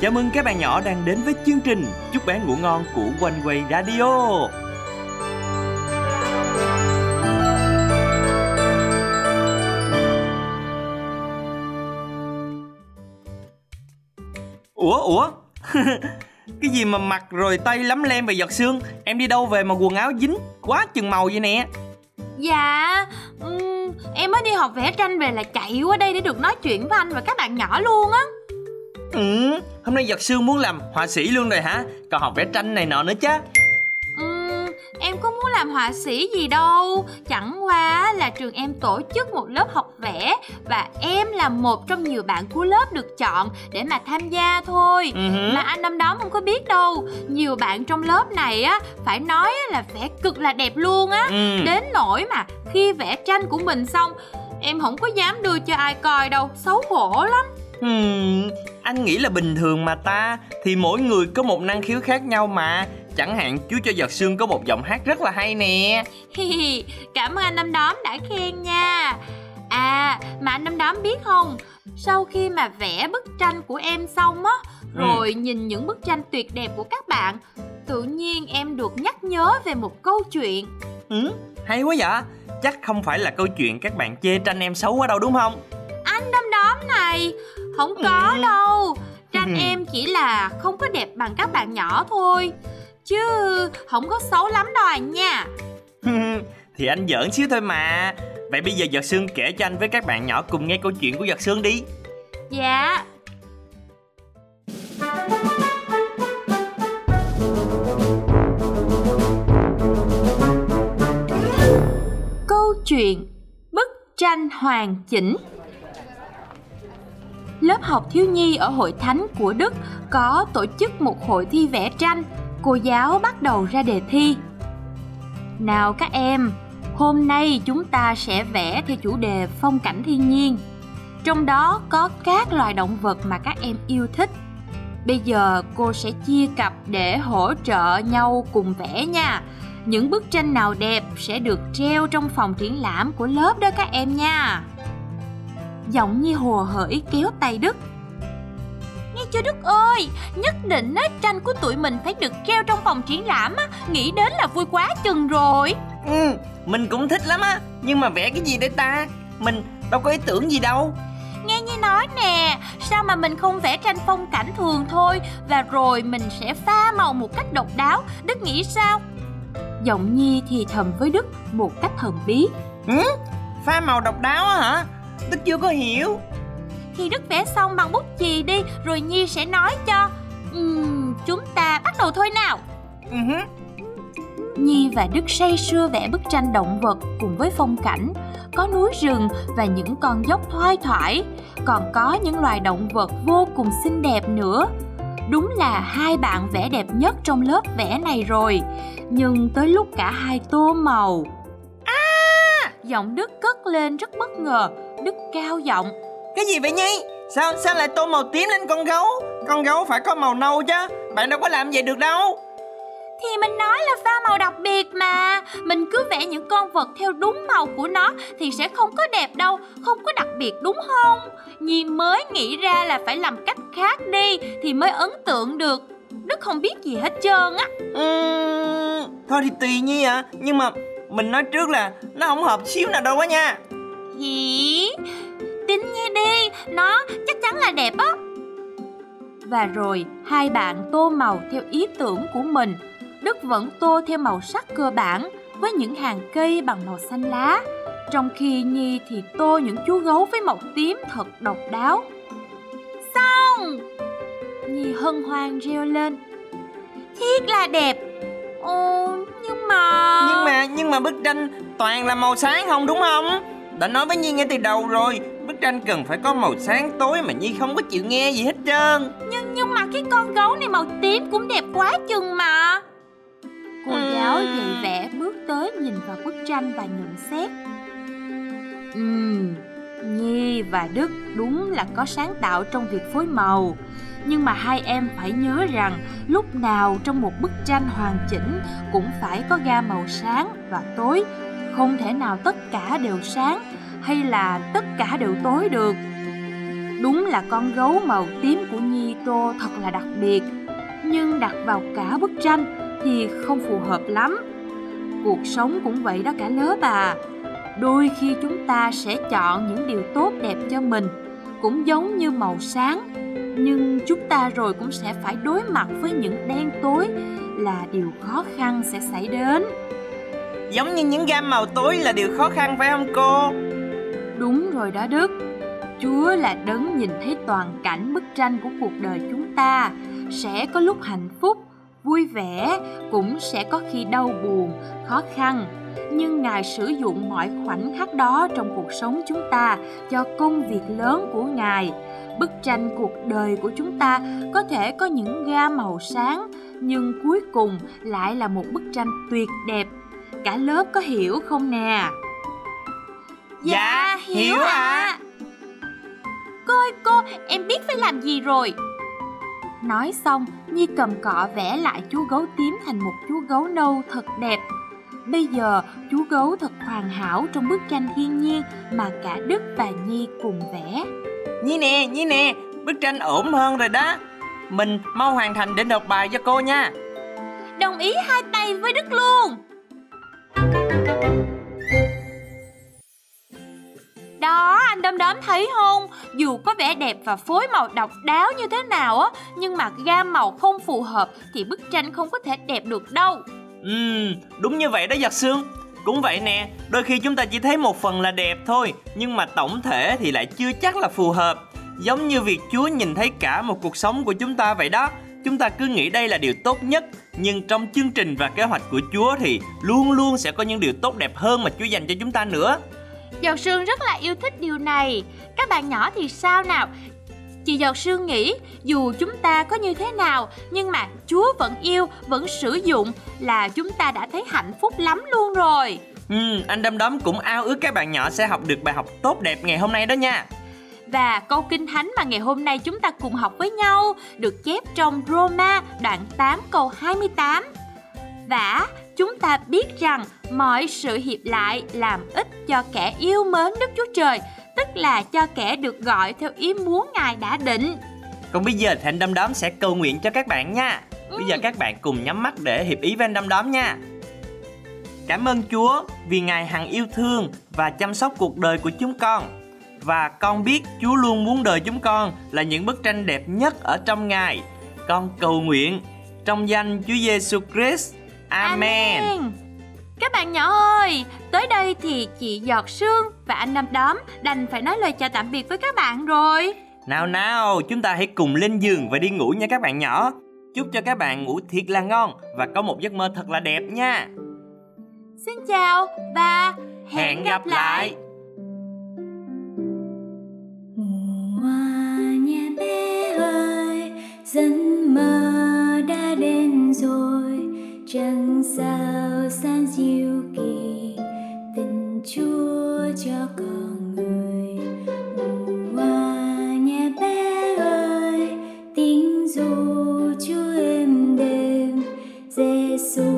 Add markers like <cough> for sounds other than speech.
Chào mừng các bạn nhỏ đang đến với chương trình Chúc bé ngủ ngon của One Way Radio. Ủa, ủa? <laughs> cái gì mà mặt rồi tay lắm lem và giọt xương Em đi đâu về mà quần áo dính quá chừng màu vậy nè? Dạ um, Em mới đi học vẽ tranh về là chạy qua đây để được nói chuyện với anh và các bạn nhỏ luôn á. Ừ, hôm nay giật xương muốn làm họa sĩ luôn rồi hả? Còn học vẽ tranh này nọ nữa chứ. Um, Em có muốn làm họa sĩ gì đâu. Chẳng qua là trường em tổ chức một lớp học vẽ Và em là một trong nhiều bạn của lớp được chọn để mà tham gia thôi. Uh-huh. Mà anh năm đó không có biết đâu. Nhiều bạn trong lớp này á phải nói là vẽ cực là đẹp luôn á. Uh. Đến nỗi mà khi vẽ tranh của mình xong Em không có dám đưa cho ai coi đâu. Xấu hổ lắm Hmm, anh nghĩ là bình thường mà ta. Thì mỗi người có một năng khiếu khác nhau mà. Chẳng hạn chú cho giật xương có một giọng hát rất là hay nè. Cảm ơn anh Năm Đóm đã khen nha. À mà anh Năm Đóm biết không? Sau khi mà vẽ bức tranh của em xong á ừ. Rồi ừ. nhìn những bức tranh tuyệt đẹp của các bạn Tự nhiên em được nhắc nhớ về một câu chuyện. Ừ hay quá vậy. Chắc không phải là câu chuyện các bạn chê tranh em xấu quá đâu đúng không? Anh Năm Đóm này Không có ừ. đâu Tranh ừ. em chỉ là không có đẹp bằng các bạn nhỏ thôi. Chứ không có xấu lắm đâu à nha. <laughs> Thì anh giỡn xíu thôi mà. Vậy bây giờ Giật Sương kể cho anh với các bạn nhỏ cùng nghe câu chuyện của Giật Sương đi. Dạ. Câu chuyện Bức tranh hoàn chỉnh Lớp học thiếu nhi ở hội thánh của Đức có tổ chức một hội thi vẽ tranh. Cô giáo bắt đầu ra đề thi. Nào các em, hôm nay chúng ta sẽ vẽ theo chủ đề phong cảnh thiên nhiên. Trong đó có các loài động vật mà các em yêu thích. Bây giờ cô sẽ chia cặp để hỗ trợ nhau cùng vẽ nha. Những bức tranh nào đẹp sẽ được treo trong phòng triển lãm của lớp đó các em nha giọng như hồ hởi kéo tay đức. Nghe chưa Đức ơi? Nhất định á, tranh của tụi mình phải được treo trong phòng triển lãm á. Nghĩ đến là vui quá chừng rồi. Ừ Mình cũng thích lắm á. Nhưng mà vẽ cái gì đây ta? Mình đâu có ý tưởng gì đâu. Nghe như nói nè Sao mà mình không vẽ tranh phong cảnh thường thôi? Và rồi mình sẽ pha màu một cách độc đáo. Đức nghĩ sao? Giọng Nhi thì thầm với Đức một cách thần bí. Ừ? Pha màu độc đáo hả Đức chưa có hiểu. Thì Đức vẽ xong bằng bút chì đi Rồi Nhi sẽ nói cho uhm, Chúng ta bắt đầu thôi nào. Uh-huh. Nhi và Đức say sưa vẽ bức tranh động vật cùng với phong cảnh. Có núi rừng và những con dốc thoai thoải. Còn có những loài động vật vô cùng xinh đẹp nữa. Đúng là hai bạn vẽ đẹp nhất trong lớp vẽ này rồi. Nhưng tới lúc cả hai tô màu. À! Giọng Đức cất lên rất bất ngờ Đức cao giọng. Cái gì vậy Nhi? Sao sao lại tô màu tím lên con gấu? Con gấu phải có màu nâu chứ. Bạn đâu có làm vậy được đâu. Thì mình nói là pha màu đặc biệt mà. Mình cứ vẽ những con vật theo đúng màu của nó Thì sẽ không có đẹp đâu Không có đặc biệt đúng không? Nhi mới nghĩ ra là phải làm cách khác đi Thì mới ấn tượng được. Đức không biết gì hết trơn á. Uhm, Thôi thì tùy Nhi à Nhưng mà mình nói trước là Nó không hợp xíu nào đâu á nha Hỉ Tính nghe đi, Nó chắc chắn là đẹp á. Và rồi, hai bạn tô màu theo ý tưởng của mình. Đức vẫn tô theo màu sắc cơ bản, Với những hàng cây bằng màu xanh lá. Trong khi Nhi thì tô những chú gấu với màu tím thật độc đáo. Xong! Nhi hân hoan reo lên. Thiết là đẹp. Ồ, nhưng mà Nhưng mà nhưng mà bức tranh toàn là màu sáng không, đúng không? Đã nói với Nhi ngay từ đầu rồi. Bức tranh cần phải có màu sáng tối mà Nhi không có chịu nghe gì hết trơn. Nhưng nhưng mà cái con gấu này màu tím cũng đẹp quá chừng mà. Cô ừ. giáo dạy vẽ bước tới nhìn vào bức tranh và nhận xét. Ừm, Nhi và Đức đúng là có sáng tạo trong việc phối màu. Nhưng mà hai em phải nhớ rằng lúc nào trong một bức tranh hoàn chỉnh cũng phải có ga màu sáng và tối. Không thể nào tất cả đều sáng hay là tất cả đều tối được? Đúng là con gấu màu tím của Nhi Tô thật là đặc biệt, Nhưng đặt vào cả bức tranh thì không phù hợp lắm. Cuộc sống cũng vậy đó cả lớp à. Đôi khi chúng ta sẽ chọn những điều tốt đẹp cho mình, Cũng giống như màu sáng, Nhưng chúng ta rồi cũng sẽ phải đối mặt với những đen tối Là điều khó khăn sẽ xảy đến. Giống như những gam màu tối là điều khó khăn phải không cô? Đúng rồi đó Đức. Chúa là đấng nhìn thấy toàn cảnh bức tranh của cuộc đời chúng ta Sẽ có lúc hạnh phúc, vui vẻ, cũng sẽ có khi đau buồn, khó khăn. Nhưng Ngài sử dụng mọi khoảnh khắc đó trong cuộc sống chúng ta cho công việc lớn của Ngài. Bức tranh cuộc đời của chúng ta có thể có những ga màu sáng Nhưng cuối cùng lại là một bức tranh tuyệt đẹp. Cả lớp có hiểu không nè? Dạ, hiểu ạ. à. Cô ơi cô, em biết phải làm gì rồi. Nói xong, Nhi cầm cọ vẽ lại chú gấu tím thành một chú gấu nâu thật đẹp. Bây giờ, chú gấu thật hoàn hảo trong bức tranh thiên nhiên mà cả Đức và Nhi cùng vẽ. Nhi nè, Nhi nè, bức tranh ổn hơn rồi đó. Mình mau hoàn thành để nộp bài cho cô nha. Đồng ý hai tay với Đức luôn anh đom đóm thấy không? Dù có vẻ đẹp và phối màu độc đáo như thế nào á, nhưng mà gam màu không phù hợp thì bức tranh không có thể đẹp được đâu. Ừ, đúng như vậy đó giật xương. Cũng vậy nè, đôi khi chúng ta chỉ thấy một phần là đẹp thôi, nhưng mà tổng thể thì lại chưa chắc là phù hợp. Giống như việc Chúa nhìn thấy cả một cuộc sống của chúng ta vậy đó. Chúng ta cứ nghĩ đây là điều tốt nhất, nhưng trong chương trình và kế hoạch của Chúa thì luôn luôn sẽ có những điều tốt đẹp hơn mà Chúa dành cho chúng ta nữa. Giọt Sương rất là yêu thích điều này. Các bạn nhỏ thì sao nào? Chị Giọt Sương nghĩ dù chúng ta có như thế nào nhưng mà Chúa vẫn yêu, vẫn sử dụng là chúng ta đã thấy hạnh phúc lắm luôn rồi. Ừ, anh Đâm Đóm cũng ao ước các bạn nhỏ sẽ học được bài học tốt đẹp ngày hôm nay đó nha. Và câu kinh thánh mà ngày hôm nay chúng ta cùng học với nhau được chép trong Roma đoạn 8 câu 28. Và chúng ta biết rằng mọi sự hiệp lại làm ích cho kẻ yêu mến Đức Chúa Trời, tức là cho kẻ được gọi theo ý muốn Ngài đã định. Còn bây giờ thì anh Đâm Đóm sẽ cầu nguyện cho các bạn nha. Bây giờ ừ. các bạn cùng nhắm mắt để hiệp ý với anh Đâm Đóm nha. Cảm ơn Chúa vì Ngài hằng yêu thương và chăm sóc cuộc đời của chúng con. Và con biết Chúa luôn muốn đời chúng con là những bức tranh đẹp nhất ở trong Ngài. Con cầu nguyện trong danh Chúa Giêsu Christ. Amen. Amen. Các bạn nhỏ ơi, tới đây thì chị Giọt Sương và anh Năm Đóm đành phải nói lời chào tạm biệt với các bạn rồi. Nào nào, chúng ta hãy cùng lên giường và đi ngủ nha các bạn nhỏ. Chúc cho các bạn ngủ thiệt là ngon và có một giấc mơ thật là đẹp nha. Xin chào và hẹn, hẹn gặp lại. Ngủ nhà bé ơi, dân sao san diệu kỳ, tình chúa cho con người. Hoa nhà bé ơi, tiếng ru chúa êm đêm giê xu